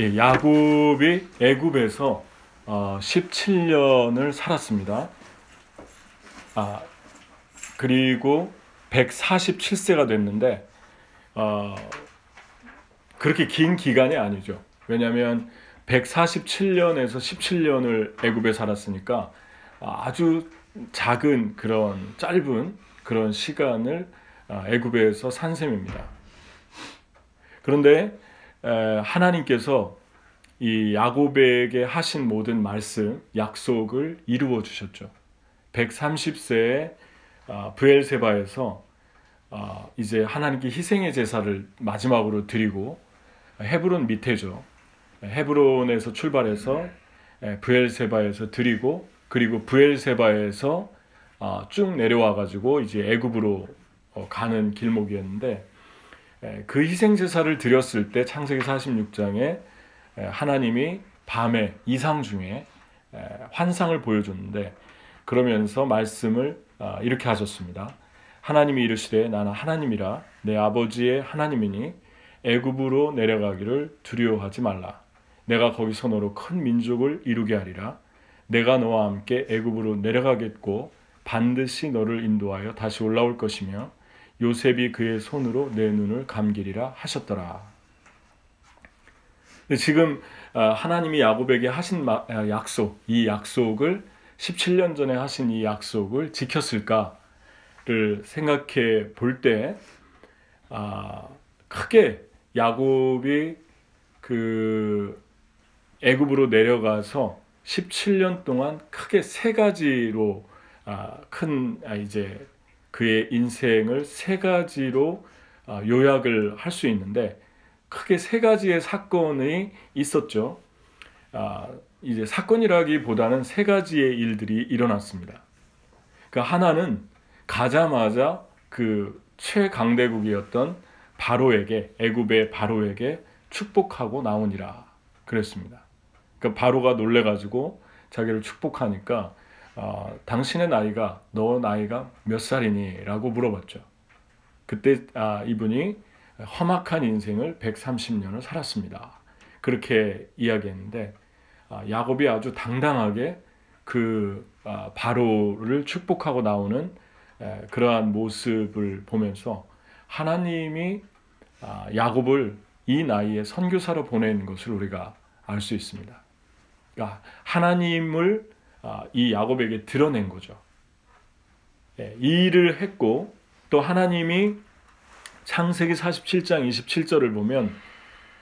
예, 야곱이 애굽에서 어, 17년을 살았습니다. 아, 그리고 147세가 됐는데 어, 그렇게 긴 기간이 아니죠. 왜냐하면 147년에서 17년을 애굽에 살았으니까 아주 작은 그런 짧은 그런 시간을 아, 애굽에서 산 셈입니다. 그런데 하나님께서 이 야곱에게 하신 모든 말씀, 약속을 이루어 주셨죠. 130세에 아, 브엘세바에서 아, 이제 하나님께 희생의 제사를 마지막으로 드리고 헤브론 밑에죠. 헤브론에서 출발해서 브엘세바에서 드리고 그리고 브엘세바에서 아, 쭉 내려와 가지고 이제 애굽으로 어, 가는 길목이었는데 그 희생 제사를 드렸을 때 창세기 46장에 하나님이 밤에 이상 중에 환상을 보여줬는데 그러면서 말씀을 아, 이렇게 하셨습니다. 하나님이 이르시되 나는 하나님이라 내 아버지의 하나님이니 애굽으로 내려가기를 두려워하지 말라. 내가 거기서 너로 큰 민족을 이루게 하리라. 내가 너와 함께 애굽으로 내려가겠고 반드시 너를 인도하여 다시 올라올 것이며 요셉이 그의 손으로 내 눈을 감기리라 하셨더라. 지금 아, 하나님이 야곱에게 하신 아, 약속, 이 약속을 17년 전에 하신 이 약속을 지켰을까를 생각해 볼때 아, 크게 야곱이 그 애굽으로 내려가서 17년 동안 크게 세 가지로 아, 큰 아, 이제 그의 인생을 세 가지로 아, 요약을 할 수 있는데 크게 세 가지의 사건이 있었죠. 아, 이제 사건이라기보다는 세 가지의 일들이 일어났습니다. 그 하나는 가자마자 그 최강대국이었던 바로에게 애굽의 바로에게 축복하고 나오니라 그랬습니다. 그 바로가 놀래가지고 자기를 축복하니까 어, 당신의 나이가 너 나이가 몇 살이니?라고 물어봤죠. 그때 아, 이분이 험악한 인생을 130년을 살았습니다. 그렇게 이야기했는데 아, 야곱이 아주 당당하게 그 아, 바로를 축복하고 나오는 그러한 모습을 보면서 하나님이 아, 야곱을 이 나이에 선교사로 보낸 것을 우리가 알 수 있습니다. 그러니까 하나님을 이 야곱에게 드러낸 거죠. 예, 이 일을 했고 또 하나님이 창세기 47장 27절을 보면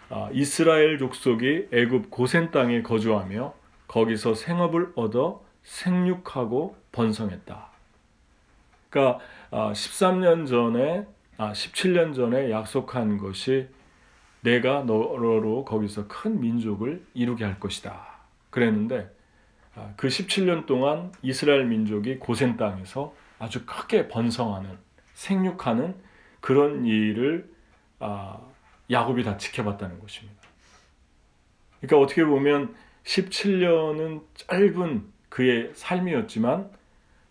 아, 이스라엘 족속이 애굽 고센 땅에 거주하며 거기서 생업을 얻어 생육하고 번성했다. 그러니까 13년 아, 전에 17년 아, 전에 약속한 것이 내가 너로 거기서 큰 민족을 이루게 할 것이다. 그랬는데 그 17년 동안 이스라엘 민족이 고센 땅에서 아주 크게 번성하는 생육하는 그런 일을 야곱이 다 지켜봤다는 것입니다. 그러니까 어떻게 보면 17년은 짧은 그의 삶이었지만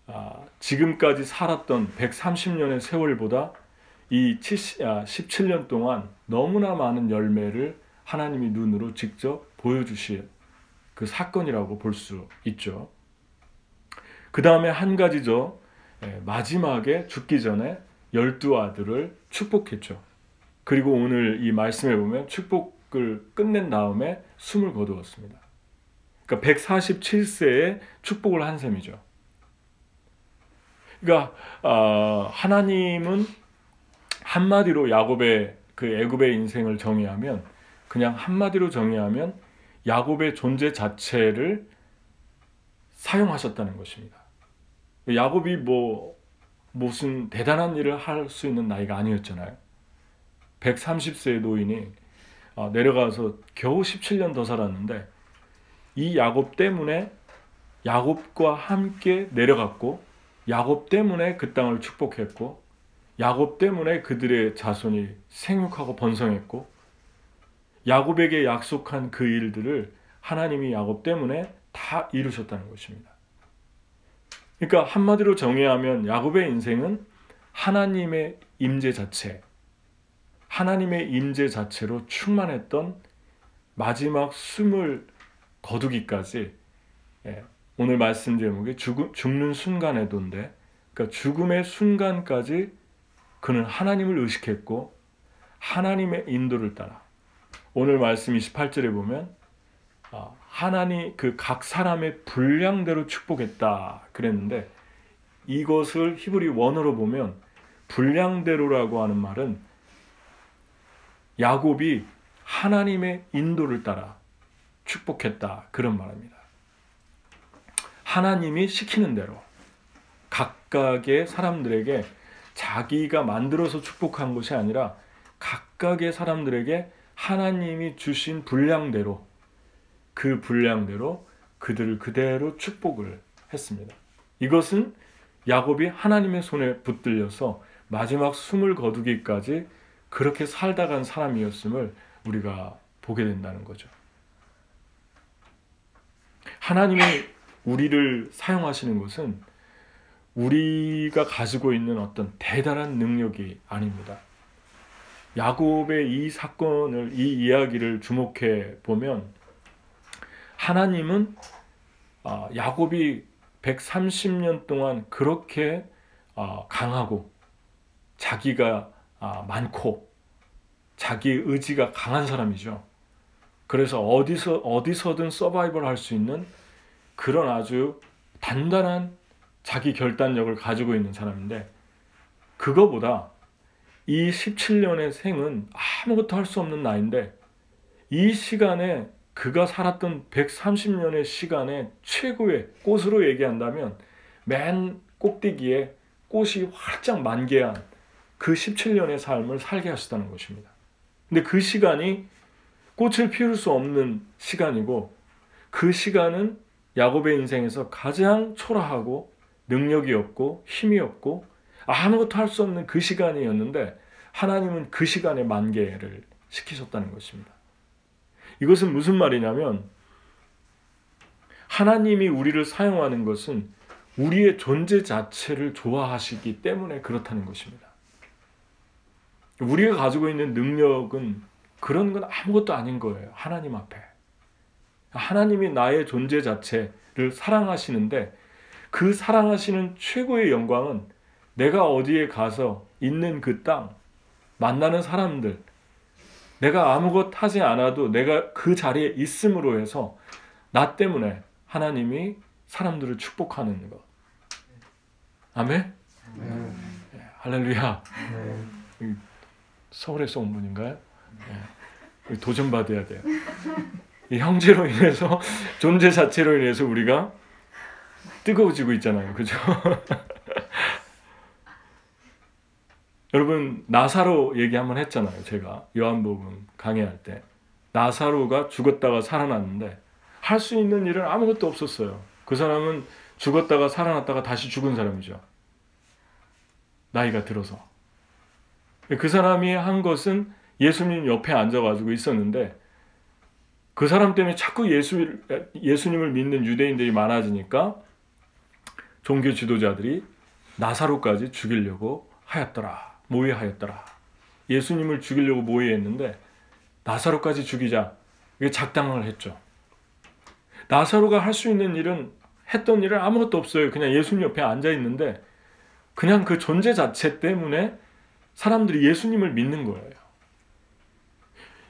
아, 지금까지 살았던 130년의 세월보다 이 70, 아, 17년 동안 너무나 많은 열매를 하나님이 눈으로 직접 보여주실 그 사건이라고 볼 수 있죠. 그 다음에 한 가지죠. 예, 마지막에 죽기 전에 열두 아들을 축복했죠. 그리고 오늘 이 말씀에 보면 축복을 끝낸 다음에 숨을 거두었습니다. 그러니까 147세에 축복을 한 셈이죠. 그러니까 어, 하나님은 한마디로 야곱의 그 애굽의 인생을 정의하면 그냥 한마디로 정의하면 야곱의 존재 자체를 사용하셨다는 것입니다. 야곱이 뭐 무슨 대단한 일을 할 수 있는 나이가 아니었잖아요. 130세의 노인이 어, 내려가서 겨우 17년 더 살았는데 이 야곱 때문에 야곱과 함께 내려갔고 야곱 때문에 그 땅을 축복했고 야곱 때문에 그들의 자손이 생육하고 번성했고 야곱에게 약속한 그 일들을 하나님이 야곱 때문에 다 이루셨다는 것입니다. 그러니까 한마디로 정의하면 야곱의 인생은 하나님의 임재 자체, 하나님의 임재 자체로 충만했던 마지막 숨을 거두기까지 예, 오늘 말씀 제목이 죽, 죽는 순간에도인데 그러니까 죽음의 순간까지 그는 하나님을 의식했고 하나님의 인도를 따라 오늘 말씀 28절에 보면 아, 하나님 그 각 사람의 분량대로 축복했다 그랬는데 이것을 히브리 원어로 보면 분량대로라고 하는 말은 야곱이 하나님의 인도를 따라 축복했다 그런 말입니다. 하나님이 시키는 대로 각각의 사람들에게 자기가 만들어서 축복한 것이 아니라 각각의 사람들에게 하나님이 주신 분량대로 그 분량대로 그들을 그대로 축복을 했습니다. 이것은 야곱이 하나님의 손에 붙들려서 마지막 숨을 거두기까지 그렇게 살다 간 사람이었음을 우리가 보게 된다는 거죠. 하나님이 우리를 사용하시는 것은 우리가 가지고 있는 어떤 대단한 능력이 아닙니다. 야곱의 이 사건을, 이 이야기를 주목해 보면 하나님은 아, 야곱이 130년 동안 그렇게 아, 강하고 자기가 아, 많고 자기 의지가 강한 사람이죠. 그래서 어디서 어디서든 서바이벌 할 수 있는 그런 아주 단단한 자기 결단력을 가지고 있는 사람인데 그거보다 이 17년의 생은 아무것도 할 수 없는 나이인데 이 시간에 그가 살았던 130년의 시간의 최고의 꽃으로 얘기한다면 맨 꼭대기에 꽃이 활짝 만개한 그 17년의 삶을 살게 하셨다는 것입니다. 근데 그 시간이 꽃을 피울 수 없는 시간이고 그 시간은 야곱의 인생에서 가장 초라하고 능력이 없고 힘이 없고 아무것도 할 수 없는 그 시간이었는데 하나님은 그 시간에 만개를 시키셨다는 것입니다. 이것은 무슨 말이냐면 하나님이 우리를 사용하는 것은 우리의 존재 자체를 좋아하시기 때문에 그렇다는 것입니다. 우리가 가지고 있는 능력은 그런 건 아무것도 아닌 거예요. 하나님 앞에. 하나님이 나의 존재 자체를 사랑하시는데 그 사랑하시는 최고의 영광은 내가 어디에 가서 있는 그 땅, 만나는 사람들, 내가 아무것 하지 않아도 내가 그 자리에 있음으로 해서 나 때문에 하나님이 사람들을 축복하는 것. 아멘? 네. 할렐루야. 네. 서울에서 온 분인가요? 네. 도전 받아야 돼요. 형제로 인해서 존재 자체로 인해서 우리가 뜨거워지고 있잖아요. 그죠? 여러분 나사로 얘기 한번 했잖아요. 제가 요한복음 강의할 때 나사로가 죽었다가 살아났는데 할 수 있는 일은 아무것도 없었어요. 그 사람은 죽었다가 살아났다가 다시 죽은 사람이죠. 나이가 들어서. 그 사람이 한 것은 예수님 옆에 앉아가지고 있었는데 그 사람 때문에 자꾸 예수, 예수님을 믿는 유대인들이 많아지니까 종교 지도자들이 나사로까지 죽이려고 하였더라. 모의하였더라. 예수님을 죽이려고 모의했는데 나사로까지 죽이자. 이게 작당을 했죠. 나사로가 할 수 있는 일은 했던 일은 아무것도 없어요. 그냥 예수님 옆에 앉아 있는데 그냥 그 존재 자체 때문에 사람들이 예수님을 믿는 거예요.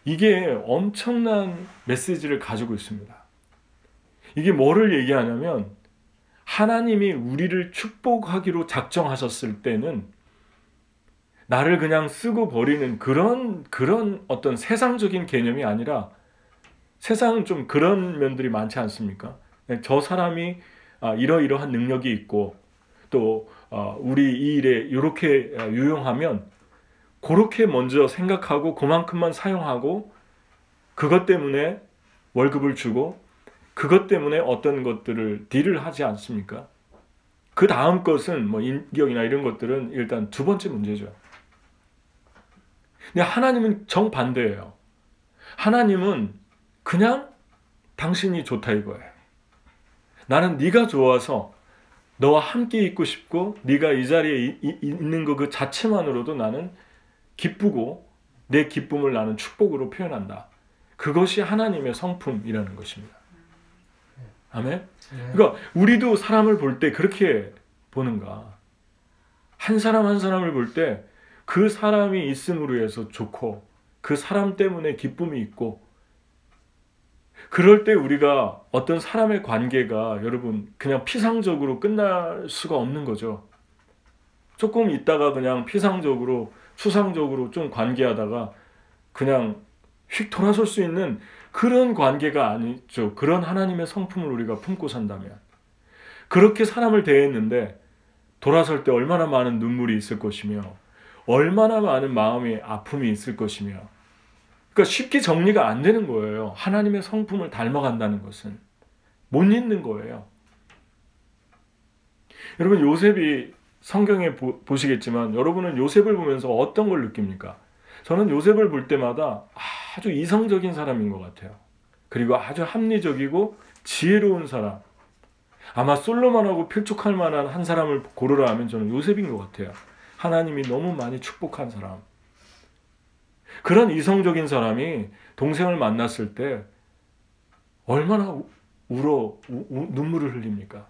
이게 엄청난 메시지를 가지고 있습니다. 이게 뭐를 얘기하냐면 하나님이 우리를 축복하기로 작정하셨을 때는 나를 그냥 쓰고 버리는 그런 그런 어떤 세상적인 개념이 아니라 세상은 좀 그런 면들이 많지 않습니까? 네, 저 사람이 아, 이러이러한 능력이 있고 또 어, 우리 이 일에 이렇게 아, 유용하면 그렇게 먼저 생각하고 그만큼만 사용하고 그것 때문에 월급을 주고 그것 때문에 어떤 것들을 딜을 하지 않습니까? 그 다음 것은 뭐 인격이나 이런 것들은 일단 두 번째 문제죠. 근데 하나님은 정반대예요. 하나님은 그냥 당신이 좋다 이거예요. 나는 네가 좋아서 너와 함께 있고 싶고 네가 이 자리에 이, 있는 것그 자체만으로도 나는 기쁘고 내 기쁨을 나는 축복으로 표현한다. 그것이 하나님의 성품이라는 것입니다. 아멘. 네. 그러니까 우리도 사람을 볼 때 그렇게 보는가? 한 사람 한 사람을 볼 때 그 사람이 있음으로 해서 좋고 그 사람 때문에 기쁨이 있고 그럴 때 우리가 어떤 사람의 관계가 여러분 그냥 피상적으로 끝날 수가 없는 거죠. 조금 있다가 그냥 피상적으로 추상적으로 좀 관계하다가 그냥 휙 돌아설 수 있는 그런 관계가 아니죠. 그런 하나님의 성품을 우리가 품고 산다면 그렇게 사람을 대했는데 돌아설 때 얼마나 많은 눈물이 있을 것이며 얼마나 많은 마음의 아픔이 있을 것이며 그러니까 쉽게 정리가 안 되는 거예요. 하나님의 성품을 닮아간다는 것은 못 잊는 거예요. 여러분 요셉이 성경에 보, 보시겠지만 여러분은 요셉을 보면서 어떤 걸 느낍니까? 저는 요셉을 볼 때마다 아주 이성적인 사람인 것 같아요. 그리고 아주 합리적이고 지혜로운 사람. 아마 솔로몬하고 필족할 만한 한 사람을 고르라 하면 저는 요셉인 것 같아요. 하나님이 너무 많이 축복한 사람. 그런 이성적인 사람이 동생을 만났을 때 얼마나 우- 울어 우- 우- 눈물을 흘립니까?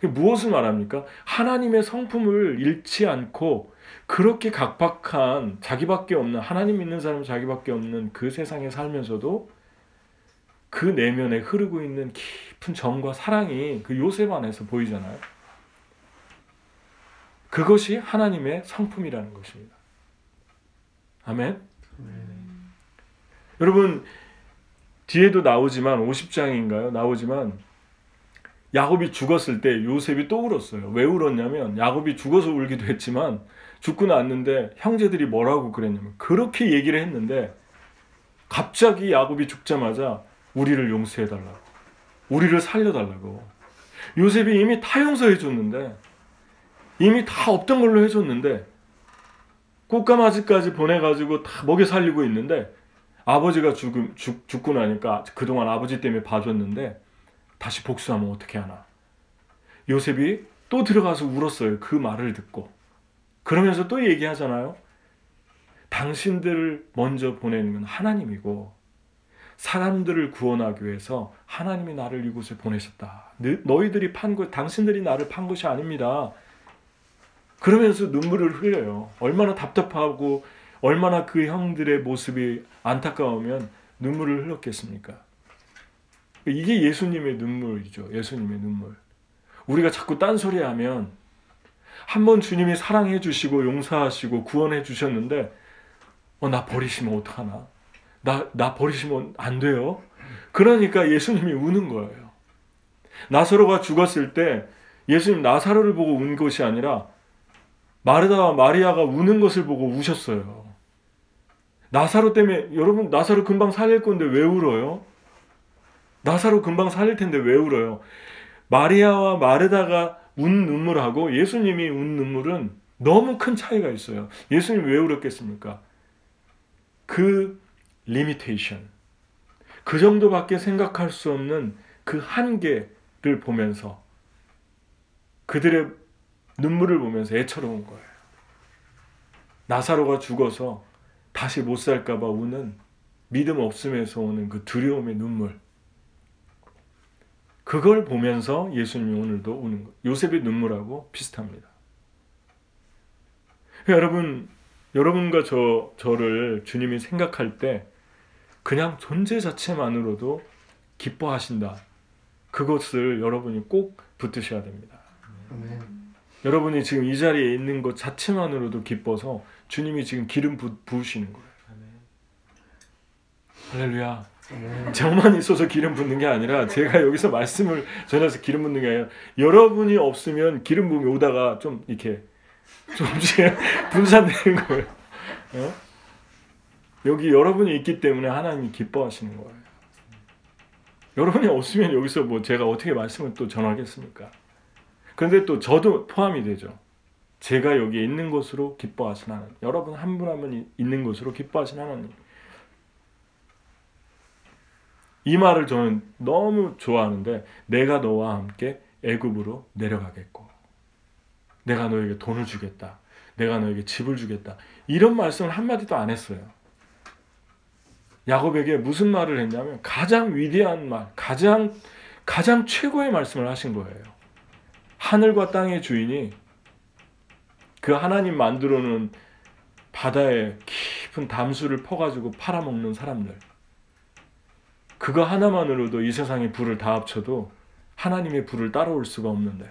무엇을 말합니까? 하나님의 성품을 잃지 않고 그렇게 각박한 자기밖에 없는 하나님 믿는 사람 자기밖에 없는 그 세상에 살면서도 그 내면에 흐르고 있는 깊은 정과 사랑이 그 요셉 안에서 보이잖아요. 그것이 하나님의 성품이라는 것입니다. 아멘. 여러분 뒤에도 나오지만 50장인가요? 나오지만 야곱이 죽었을 때 요셉이 또 울었어요. 왜 울었냐면 야곱이 죽어서 울기도 했지만 죽고 났는데 형제들이 뭐라고 그랬냐면 그렇게 얘기를 했는데 갑자기 야곱이 죽자마자 우리를 용서해 달라고. 우리를 살려 달라고. 요셉이 이미 다 용서해 줬는데 이미 다 없던 걸로 해 줬는데 꽃가마지까지 보내가지고 다 먹여 살리고 있는데 아버지가 죽음, 죽, 죽고 나니까 그동안 아버지 때문에 봐줬는데 다시 복수하면 어떻게 하나. 요셉이 또 들어가서 울었어요. 그 말을 듣고. 그러면서 또 얘기하잖아요. 당신들을 먼저 보내는 건 하나님이고 사람들을 구원하기 위해서 하나님이 나를 이곳에 보내셨다. 너- 너희들이 판 것, 당신들이 나를 판 것이 아닙니다. 그러면서 눈물을 흘려요. 얼마나 답답하고 얼마나 그 형들의 모습이 안타까우면 눈물을 흘렸겠습니까? 이게 예수님의 눈물이죠. 예수님의 눈물. 우리가 자꾸 딴소리 하면 한 번 주님이 사랑해 주시고 용서하시고 구원해 주셨는데 어, 나 버리시면 어떡하나? 나, 나 버리시면 안 돼요? 그러니까 예수님이 우는 거예요. 나사로가 죽었을 때 예수님 나사로를 보고 운 것이 아니라 마르다와 마리아가 우는 것을 보고 우셨어요. 나사로 때문에 여러분 나사로 금방 살릴 건데 왜 울어요? 나사로 금방 살릴 텐데 왜 울어요? 마리아와 마르다가 운 눈물하고 예수님이 운 눈물은 너무 큰 차이가 있어요. 예수님 왜 울었겠습니까? 그 limitation. 그 정도밖에 생각할 수 없는 그 한계를 보면서 그들의 눈물을 보면서 애처로운 거예요. 나사로가 죽어서 다시 못 살까봐 우는 믿음 없음에서 오는 그 두려움의 눈물. 그걸 보면서 예수님이 오늘도 우는 거. 요셉의 눈물하고 비슷합니다. 여러분, 여러분과 저 저를 주님이 생각할 때 그냥 존재 자체만으로도 기뻐하신다. 그것을 여러분이 꼭 붙드셔야 됩니다. 아멘. 여러분이 지금 이 자리에 있는 것 자체만으로도 기뻐서 주님이 지금 기름 부, 부으시는 거예요. 할렐루야. 저만 있어서 기름 붓는 게 아니라 제가 여기서 말씀을 전해서 기름 붓는 게 아니라 여러분이 없으면 기름 부음이 오다가 좀 이렇게 조금씩 분산되는 거예요. 어? 여기 여러분이 있기 때문에 하나님이 기뻐하시는 거예요. 여러분이 없으면 여기서 뭐 제가 어떻게 말씀을 또 전하겠습니까? 그런데 또 저도 포함이 되죠. 제가 여기 있는 것으로 기뻐하신 하나님. 여러분 한 분 한 분 있는 것으로 기뻐하신 하나님. 이 말을 저는 너무 좋아하는데 내가 너와 함께 애굽으로 내려가겠고 내가 너에게 돈을 주겠다. 내가 너에게 집을 주겠다. 이런 말씀을 한마디도 안 했어요. 야곱에게 무슨 말을 했냐면 가장 위대한 말, 가장 가장 최고의 말씀을 하신 거예요. 하늘과 땅의 주인이 그 하나님 만들어 놓은 바다에 깊은 담수를 퍼가지고 팔아먹는 사람들. 그거 하나만으로도 이 세상의 불을 다 합쳐도 하나님의 불을 따라올 수가 없는데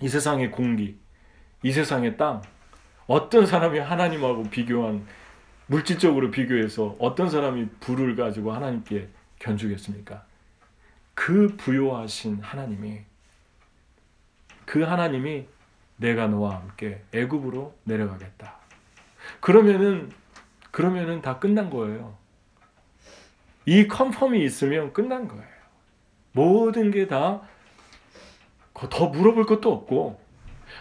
이 세상의 공기, 이 세상의 땅, 어떤 사람이 하나님하고 비교한 물질적으로 비교해서 어떤 사람이 불을 가지고 하나님께 견주겠습니까? 그 부요하신 하나님이 그 하나님이 내가 너와 함께 애굽으로 내려가겠다. 그러면은 그러면은 다 끝난 거예요. 이 컨펌이 있으면 끝난 거예요. 모든 게 다 더 물어볼 것도 없고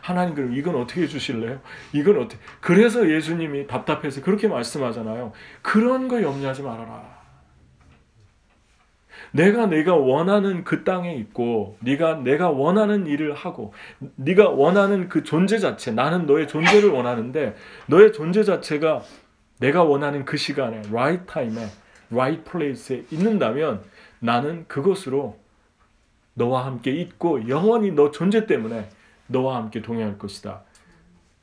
하나님 그럼 이건 어떻게 해주실래요? 이건 어떻게? 그래서 예수님이 답답해서 그렇게 말씀하잖아요. 그런 거 염려하지 말아라. 내가 내가 원하는 그 땅에 있고 네가 내가 원하는 일을 하고 네가 원하는 그 존재 자체 나는 너의 존재를 원하는데 너의 존재 자체가 내가 원하는 그 시간에 right time에 right place에 있는다면 나는 그것으로 너와 함께 있고 영원히 너 존재 때문에 너와 함께 동행할 것이다.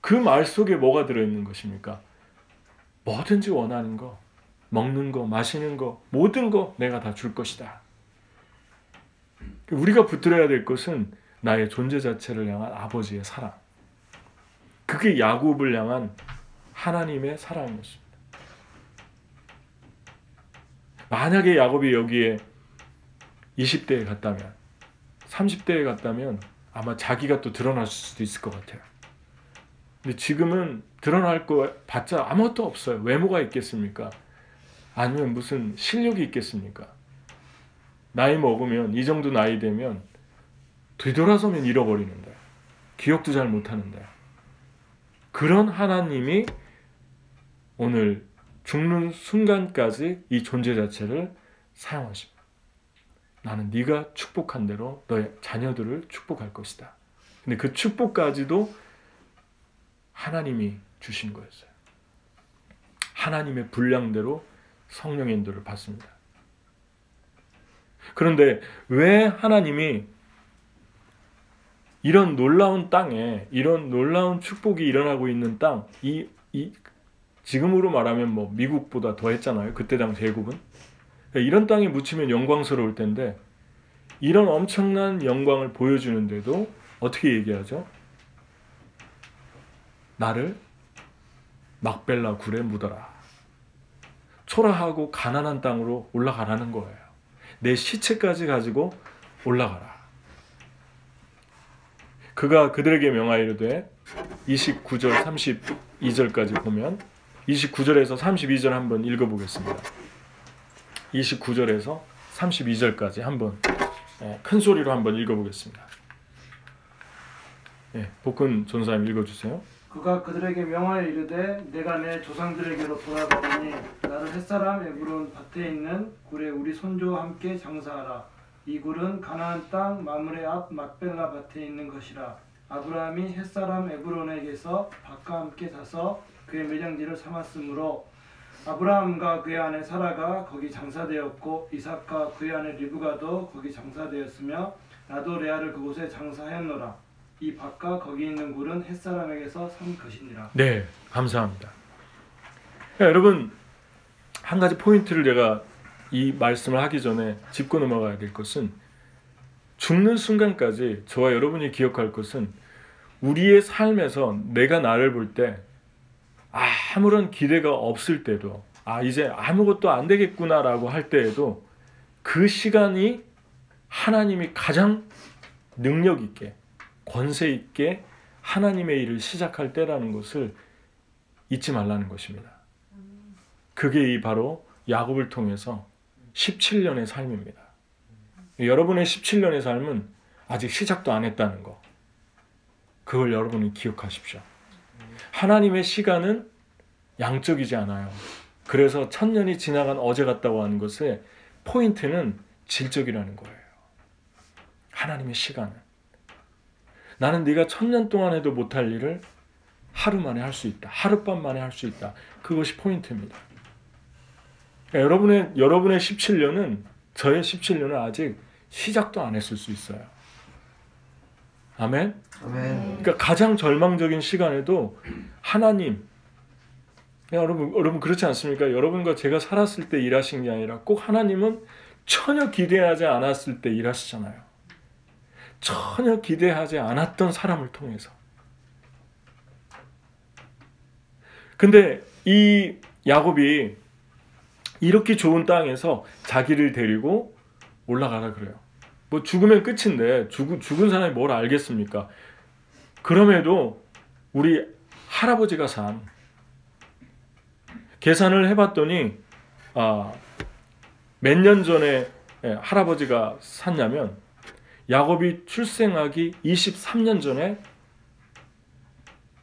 그 말 속에 뭐가 들어 있는 것입니까? 뭐든지 원하는 거, 먹는 거, 마시는 거, 모든 거 내가 다 줄 것이다. 우리가 붙들어야 될 것은 나의 존재 자체를 향한 아버지의 사랑. 그게 야곱을 향한 하나님의 사랑인 것입니다. 만약에 야곱이 여기에 20대에 갔다면, 30대에 갔다면 아마 자기가 또 드러날 수도 있을 것 같아요. 근데 지금은 드러날 거 봤자 아무것도 없어요. 외모가 있겠습니까? 아니면 무슨 실력이 있겠습니까? 나이 먹으면 이 정도 나이 되면 되돌아서면 잃어버리는데 기억도 잘 못하는데 그런 하나님이 오늘 죽는 순간까지 이 존재 자체를 사용하십니다. 나는 네가 축복한 대로 너의 자녀들을 축복할 것이다. 근데 그 축복까지도 하나님이 주신 거였어요. 하나님의 분량대로 성령의 인도를 받습니다. 그런데 왜 하나님이 이런 놀라운 땅에 이런 놀라운 축복이 일어나고 있는 땅, 이, 이 지금으로 말하면 뭐 미국보다 더 했잖아요. 그때 당시 애국은 그러니까 이런 땅에 묻히면 영광스러울 텐데 이런 엄청난 영광을 보여주는데도 어떻게 얘기하죠? 나를 막벨라 굴에 묻어라. 초라하고 가난한 땅으로 올라가라는 거예요. 내 시체까지 가지고 올라가라. 그가 그들에게 명하이르되 29절 32절까지 보면 29절에서 32절 한번 읽어보겠습니다. 29절에서 32절까지 한번 예, 큰 소리로 한번 읽어보겠습니다. 예, 복근 전사님 읽어주세요. 그가 그들에게 명하여 이르되 내가 내 조상들에게로 돌아가니 나를 햇사람 에브론 밭에 있는 굴에 우리 손주와 함께 장사하라. 이 굴은 가나안 땅 마므레 앞 막벨라 밭에 있는 것이라. 아브라함이 햇사람 에브론에게서 밭과 함께 사서 그의 매장지를 삼았으므로 아브라함과 그의 아내 사라가 거기 장사되었고 이삭과 그의 아내 리브가도 거기 장사되었으며 나도 레아를 그곳에 장사하였노라 이 밭과 거기 있는 굴은 햇사람에게서 산 것이니라 네, 감사합니다. 야, 여러분 한 가지 포인트를 제가 이 말씀을 하기 전에 짚고 넘어가야 될 것은 죽는 순간까지 저와 여러분이 기억할 것은 우리의 삶에서 내가 나를 볼 때 아무런 기대가 없을 때도 아 이제 아무것도 안 되겠구나라고 할 때에도 그 시간이 하나님이 가장 능력 있게 권세 있게 하나님의 일을 시작할 때라는 것을 잊지 말라는 것입니다. 그게 이 바로 야곱을 통해서 17년의 삶입니다. 여러분의 17년의 삶은 아직 시작도 안 했다는 거. 그걸 여러분이 기억하십시오. 하나님의 시간은 양적이지 않아요. 그래서 천년이 지나간 어제 같다고 하는 것의 포인트는 질적이라는 거예요. 하나님의 시간은. 나는 네가 천년 동안 해도 못할 일을 하루 만에 할 수 있다. 하룻밤 만에 할 수 있다. 그것이 포인트입니다. 그러니까 여러분의 여러분의 17년은 저의 17년은 아직 시작도 안 했을 수 있어요. 아멘. 아멘. 그러니까 가장 절망적인 시간에도 하나님 여러분 여러분 그렇지 않습니까? 여러분과 제가 살았을 때 일하신 게 아니라 꼭 하나님은 전혀 기대하지 않았을 때 일하시잖아요. 전혀 기대하지 않았던 사람을 통해서. 근데 이 야곱이 이렇게 좋은 땅에서 자기를 데리고 올라가라 그래요. 뭐 죽으면 끝인데 죽은 죽은 사람이 뭘 알겠습니까? 그럼에도 우리 할아버지가 산 계산을 해봤더니 아, 몇 년 전에 예, 할아버지가 샀냐면 야곱이 출생하기 23년 전에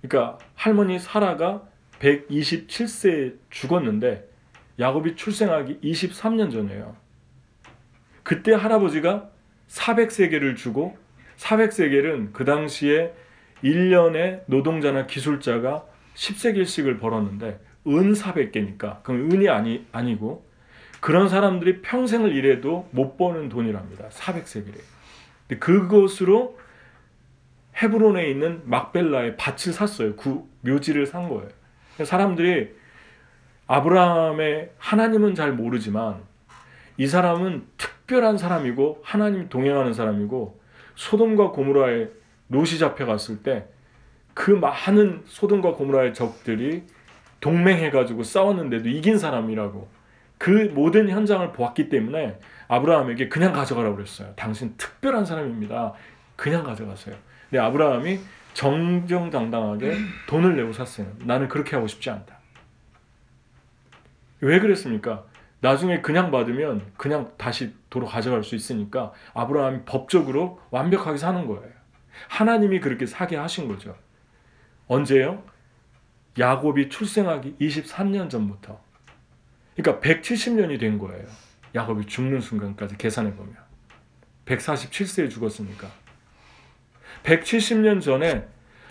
그러니까 할머니 사라가 127세에 죽었는데 야곱이 출생하기 23년 전이에요. 그때 할아버지가 400세겔을 주고 400세겔은 그 당시에 1년에 노동자나 기술자가 10세겔씩을 벌었는데 은 400개니까 그럼 은이 아니 아니고 그런 사람들이 평생을 일해도 못 버는 돈이랍니다. 400세겔이. 근데 그것으로 헤브론에 있는 막벨라의 밭을 샀어요. 그 묘지를 산 거예요. 사람들이 아브라함의 하나님은 잘 모르지만 이 사람은 특별한 사람이고 하나님 동행하는 사람이고 소돔과 고무라에 롯이 잡혀갔을 때 그 많은 소돔과 고무라의 적들이 동맹해가지고 싸웠는데도 이긴 사람이라고 그 모든 현장을 보았기 때문에 아브라함에게 그냥 가져가라고 그랬어요. 당신 특별한 사람입니다. 그냥 가져가세요. 근데 아브라함이 정정당당하게 돈을 내고 샀어요. 나는 그렇게 하고 싶지 않다. 왜 그랬습니까? 나중에 그냥 받으면 그냥 다시 도로 가져갈 수 있으니까 아브라함이 법적으로 완벽하게 사는 거예요. 하나님이 그렇게 사게 하신 거죠. 언제요? 야곱이 출생하기 23년 전부터. 그러니까 170년이 된 거예요. 야곱이 죽는 순간까지 계산해 보면. 147세에 죽었으니까. 170년 전에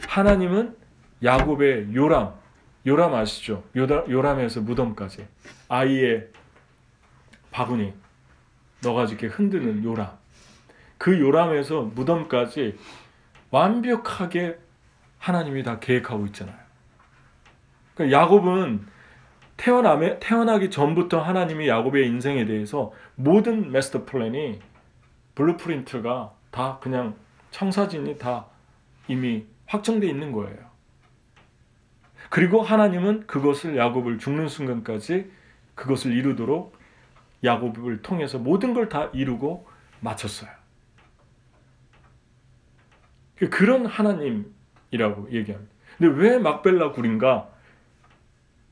하나님은 야곱의 요람, 요람 아시죠? 요다, 요람에서 무덤까지 아이의 바구니 이렇게 흔드는 요람. 그 요람에서 무덤까지 완벽하게 하나님이 다 계획하고 있잖아요. 그러니까 야곱은 태어나면 태어나기 전부터 하나님이 야곱의 인생에 대해서 모든 마스터 플랜이 blueprint가 다 그냥 청사진이 다 이미 확정돼 있는 거예요. 그리고 하나님은 그것을 야곱을 죽는 순간까지 그것을 이루도록 야곱을 통해서 모든 걸 다 이루고 마쳤어요. 그런 하나님이라고 얘기합니다. 근데 왜 막벨라 굴인가?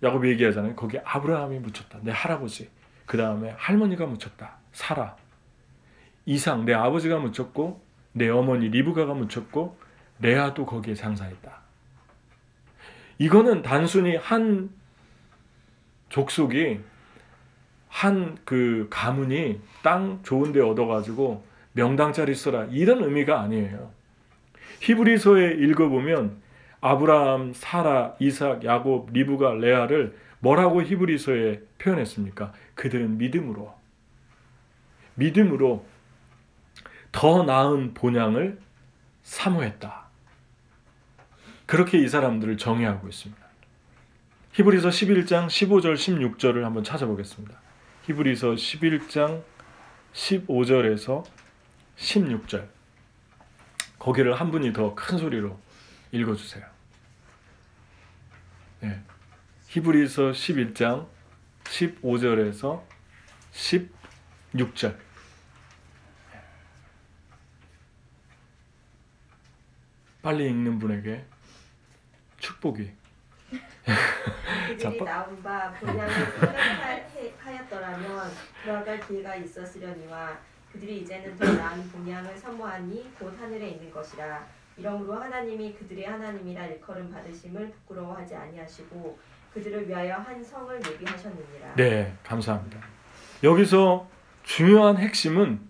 야곱이 얘기하잖아요. 거기 아브라함이 묻혔다. 내 할아버지. 그 다음에 할머니가 묻혔다. 사라. 이상 내 아버지가 묻혔고 내 어머니 리브가가 묻혔고 레아도 거기에 장사했다. 이거는 단순히 한 족속이 한 그 가문이 땅 좋은데 얻어가지고 명당짜리 써라 이런 의미가 아니에요. 히브리서에 읽어보면 아브라함, 사라, 이삭, 야곱, 리브가, 레아를 뭐라고 히브리서에 표현했습니까? 그들은 믿음으로 믿음으로 더 나은 본향을 사모했다. 그렇게 이 사람들을 정의하고 있습니다. 히브리서 11장 15절 16절을 한번 찾아보겠습니다. 히브리서 11장 15절에서 16절 거기를 한 분이 더 큰 소리로 읽어주세요. 네. 히브리서 11장 15절에서 16절. 빨리 읽는 분에게 축복이. 자, 그들이 빠- 나온 바 본향을 생각하였더라면 들어갈 기회가 있었으려니와 그들이 이제는 더 나은 본향을 사모하니 곧 하늘에 있는 것이라 이러므로 하나님이 그들의 하나님이라 일컬음 받으심을 부끄러워하지 아니하시고 그들을 위하여 한 성을 예비하셨느니라 네, 감사합니다. 여기서 중요한 핵심은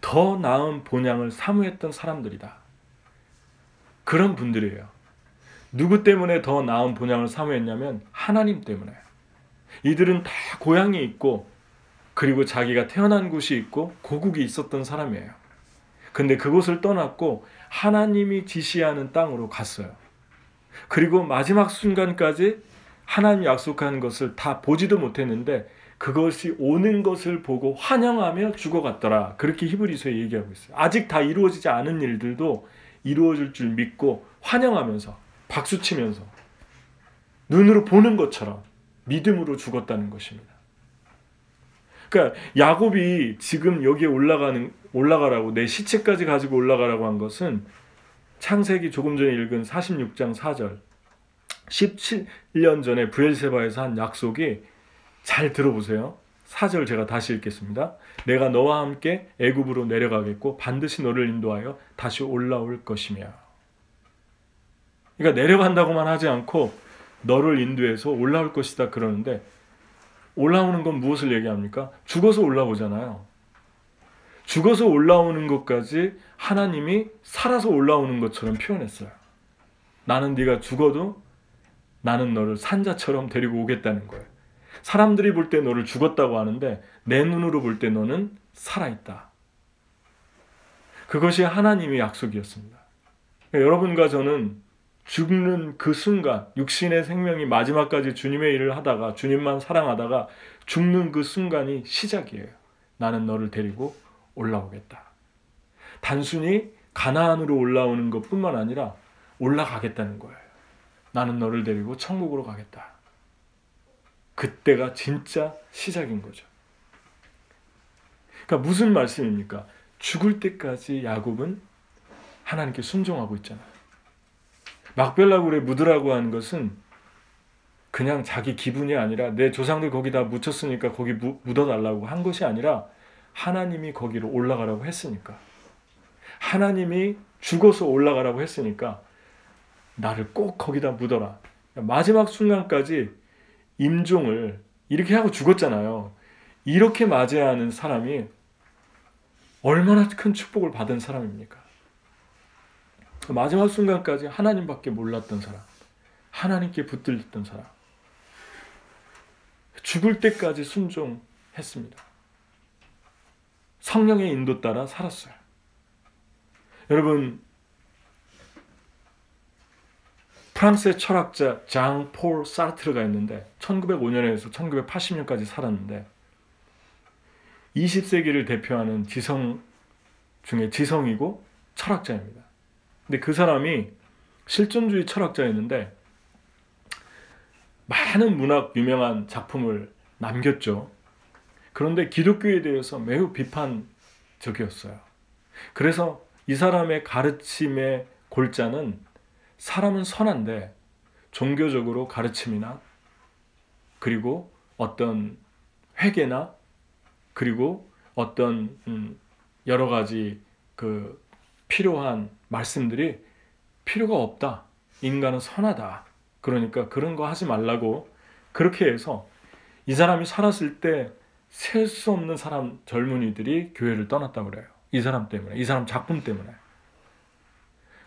더 나은 본향을 사모했던 사람들이다. 그런 분들이에요. 누구 때문에 더 나은 본향을 사모했냐면 하나님 때문에. 이들은 다 고향이 있고 그리고 자기가 태어난 곳이 있고 고국이 있었던 사람이에요. 근데 그곳을 떠났고 하나님이 지시하는 땅으로 갔어요. 그리고 마지막 순간까지 하나님 약속한 것을 다 보지도 못했는데 그것이 오는 것을 보고 환영하며 죽어갔더라. 그렇게 히브리서에 얘기하고 있어요. 아직 다 이루어지지 않은 일들도 이루어질 줄 믿고 환영하면서 박수치면서 눈으로 보는 것처럼 믿음으로 죽었다는 것입니다. 그러니까 야곱이 지금 여기에 올라가는 올라가라고 내 시체까지 가지고 올라가라고 한 것은 창세기 조금 전에 읽은 46장 4절 17년 전에 브엘세바에서 한 약속이 잘 들어보세요. 4절 제가 다시 읽겠습니다. 내가 너와 함께 애굽으로 내려가겠고 반드시 너를 인도하여 다시 올라올 것이며. 그러니까 내려간다고만 하지 않고 너를 인도해서 올라올 것이다 그러는데 올라오는 건 무엇을 얘기합니까? 죽어서 올라오잖아요. 죽어서 올라오는 것까지 하나님이 살아서 올라오는 것처럼 표현했어요. 나는 네가 죽어도 나는 너를 산자처럼 데리고 오겠다는 거예요. 사람들이 볼 때 너를 죽었다고 하는데 내 눈으로 볼 때 너는 살아있다. 그것이 하나님의 약속이었습니다. 여러분과 저는 죽는 그 순간, 육신의 생명이 마지막까지 주님의 일을 하다가 주님만 사랑하다가 죽는 그 순간이 시작이에요. 나는 너를 데리고 올라오겠다. 단순히 가나안으로 올라오는 것뿐만 아니라 올라가겠다는 거예요. 나는 너를 데리고 천국으로 가겠다. 그때가 진짜 시작인 거죠. 그러니까 무슨 말씀입니까? 죽을 때까지 야곱은 하나님께 순종하고 있잖아요. 막벨라굴에 묻으라고 한 것은 그냥 자기 기분이 아니라 내 조상들 거기다 묻혔으니까 거기 묻어달라고 한 것이 아니라 하나님이 거기로 올라가라고 했으니까 하나님이 죽어서 올라가라고 했으니까 나를 꼭 거기다 묻어라. 마지막 순간까지 임종을 이렇게 하고 죽었잖아요. 이렇게 맞이하는 사람이 얼마나 큰 축복을 받은 사람입니까? 마지막 순간까지 하나님밖에 몰랐던 사람, 하나님께 붙들렸던 사람, 죽을 때까지 순종했습니다. 성령의 인도 따라 살았어요. 여러분, 프랑스의 철학자 장 폴 사르트르가 있는데 1905년에서 1980년까지 살았는데 20세기를 대표하는 지성 중에 지성이고 철학자입니다. 근데 그 사람이 실존주의 철학자였는데 많은 문학 유명한 작품을 남겼죠. 그런데 기독교에 대해서 매우 비판적이었어요. 그래서 이 사람의 가르침의 골자는 사람은 선한데 종교적으로 가르침이나 그리고 어떤 회개나 그리고 어떤 음 여러 가지 그 필요한 말씀들이 필요가 없다. 인간은 선하다. 그러니까 그런 거 하지 말라고 그렇게 해서 이 사람이 살았을 때 셀 수 없는 사람 젊은이들이 교회를 떠났다고 그래요. 이 사람 때문에, 이 사람 작품 때문에.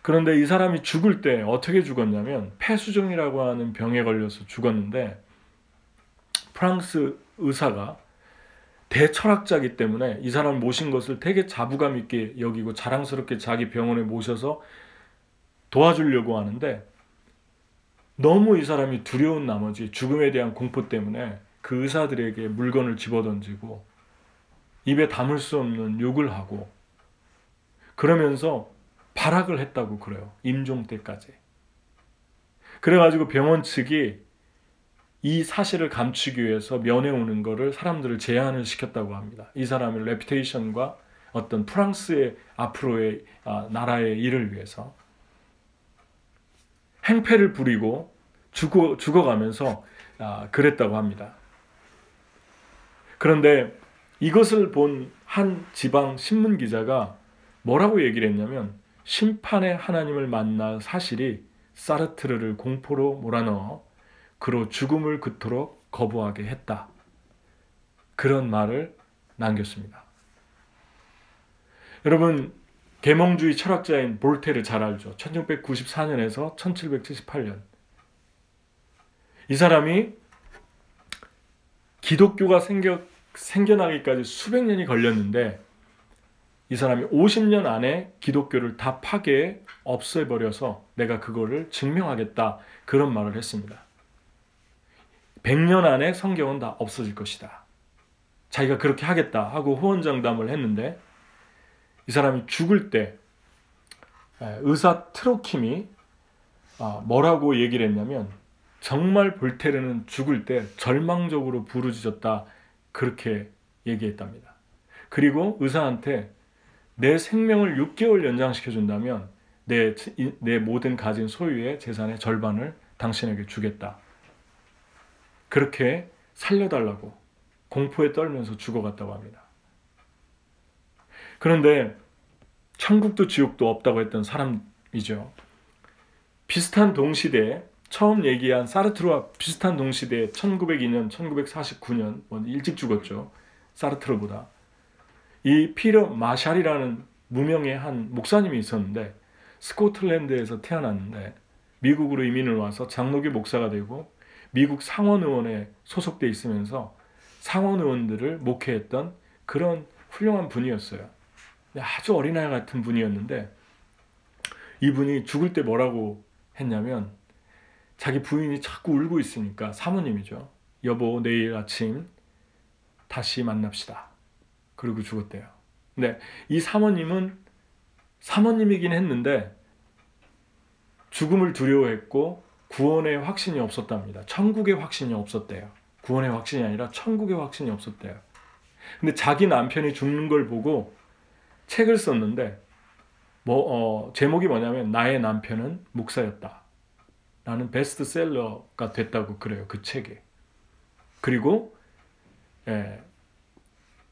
그런데 이 사람이 죽을 때 어떻게 죽었냐면 폐수종이라고 하는 병에 걸려서 죽었는데 프랑스 의사가 대철학자이기 때문에 이 사람을 모신 것을 되게 자부감 있게 여기고 자랑스럽게 자기 병원에 모셔서 도와주려고 하는데 너무 이 사람이 두려운 나머지 죽음에 대한 공포 때문에 그 의사들에게 물건을 집어던지고 입에 담을 수 없는 욕을 하고 그러면서 발악을 했다고 그래요. 임종 때까지. 그래가지고 병원 측이 이 사실을 감추기 위해서 면회 오는 거를 사람들을 제한을 시켰다고 합니다. 이 사람의 레피테이션과 어떤 프랑스의 앞으로의 아, 나라의 일을 위해서 행패를 부리고 죽어 죽어가면서 아, 그랬다고 합니다. 그런데 이것을 본 한 지방 신문 기자가 뭐라고 얘기를 했냐면 심판의 하나님을 만날 사실이 사르트르를 공포로 몰아넣어 그로 죽음을 그토록 거부하게 했다. 그런 말을 남겼습니다. 여러분 계몽주의 철학자인 볼테를 잘 알죠. 1694년에서 1778년. 이 사람이 기독교가 생겨 생겨나기까지 수백 년이 걸렸는데 이 사람이 50년 안에 기독교를 다 파괴 없애버려서 내가 그거를 증명하겠다 그런 말을 했습니다. 100년 안에 성경은 다 없어질 것이다. 자기가 그렇게 하겠다 하고 호언장담을 했는데 이 사람이 죽을 때 에, 의사 트로킴이 아, 뭐라고 얘기를 했냐면 정말 볼테르는 죽을 때 절망적으로 부르짖었다 그렇게 얘기했답니다. 그리고 의사한테 내 생명을 6개월 연장시켜 준다면 내, 이- 내 모든 가진 소유의 재산의 절반을 당신에게 주겠다. 그렇게 살려달라고 공포에 떨면서 죽어갔다고 합니다. 그런데 천국도 지옥도 없다고 했던 사람이죠. 비슷한 동시대에 처음 얘기한 사르트르와 비슷한 동시대에 1902년, 1949년 뭐 일찍 죽었죠. 사르트르보다 이 피러 마샬이라는 무명의 한 목사님이 있었는데 스코틀랜드에서 태어났는데 미국으로 이민을 와서 장로교 목사가 되고 미국 상원 의원에 소속돼 있으면서 상원 의원들을 목회했던 그런 훌륭한 분이었어요. 아주 어린아이 같은 분이었는데 이분이 죽을 때 뭐라고 했냐면 자기 부인이 자꾸 울고 있으니까 사모님이죠. 여보 내일 아침 다시 만납시다. 그리고 죽었대요. 근데 이 사모님은 사모님이긴 했는데 죽음을 두려워했고 구원의 확신이 없었답니다. 천국의 확신이 없었대요. 구원의 확신이 아니라 천국의 확신이 없었대요. 근데 자기 남편이 죽는 걸 보고 책을 썼는데 뭐 어, 제목이 뭐냐면 나의 남편은 목사였다. 라는 베스트셀러가 됐다고 그래요. 그 책에. 그리고 예,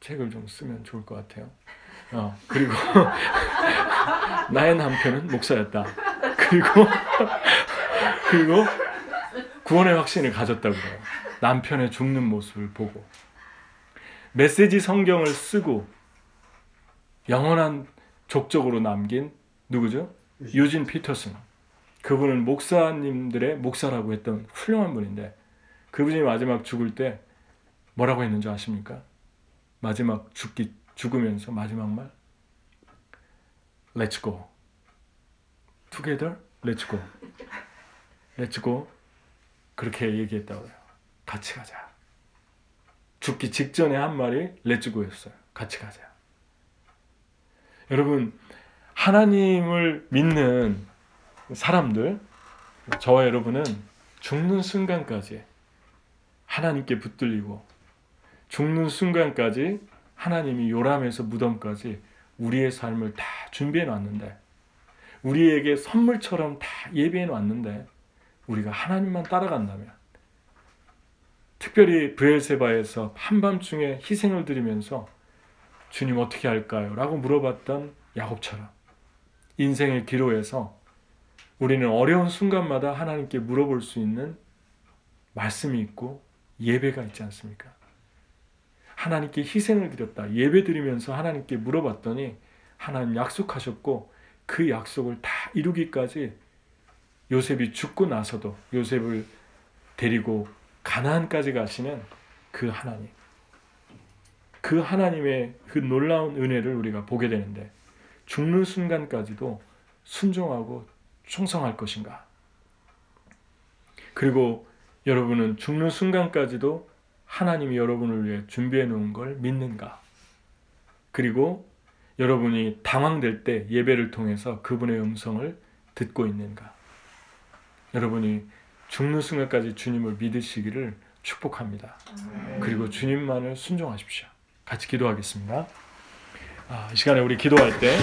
책을 좀 쓰면 좋을 것 같아요. 어, 그리고 나의 남편은 목사였다. 그리고 그리고 구원의 확신을 가졌다고 그래요. 남편의 죽는 모습을 보고 메시지 성경을 쓰고 영원한 족적으로 남긴 누구죠? 유진 피터슨. 그분은 목사님들의 목사라고 했던 훌륭한 분인데 그분이 마지막 죽을 때 뭐라고 했는지 아십니까? 마지막 죽기 죽으면서 마지막 말 Let's go. Together, let's go. Let's go. 그렇게 얘기했다고 해요. 같이 가자. 죽기 직전에 한 말이 go였어요. 같이 가자. 여러분 하나님을 믿는 사람들 저와 여러분은 죽는 순간까지 하나님께 붙들리고 죽는 순간까지 하나님이 요람에서 무덤까지 우리의 삶을 다 준비해 놨는데 우리에게 선물처럼 다 예비해 놨는데 우리가 하나님만 따라간다면 특별히 브엘세바에서 한밤중에 희생을 드리면서 주님 어떻게 할까요? 라고 물어봤던 야곱처럼 인생의 기로에서 우리는 어려운 순간마다 하나님께 물어볼 수 있는 말씀이 있고 예배가 있지 않습니까? 하나님께 희생을 드렸다. 예배 드리면서 하나님께 물어봤더니 하나님 약속하셨고 그 약속을 다 이루기까지 요셉이 죽고 나서도 요셉을 데리고 가나안까지 가시는 그 하나님. 그 하나님의 그 놀라운 은혜를 우리가 보게 되는데 죽는 순간까지도 순종하고 충성할 것인가? 그리고 여러분은 죽는 순간까지도 하나님이 여러분을 위해 준비해 놓은 걸 믿는가? 그리고 여러분이 당황될 때 예배를 통해서 그분의 음성을 듣고 있는가? 여러분이 죽는 순간까지 주님을 믿으시기를 축복합니다. 그리고 주님만을 순종하십시오. 같이 기도하겠습니다. 아, 이 시간에 우리 기도할 때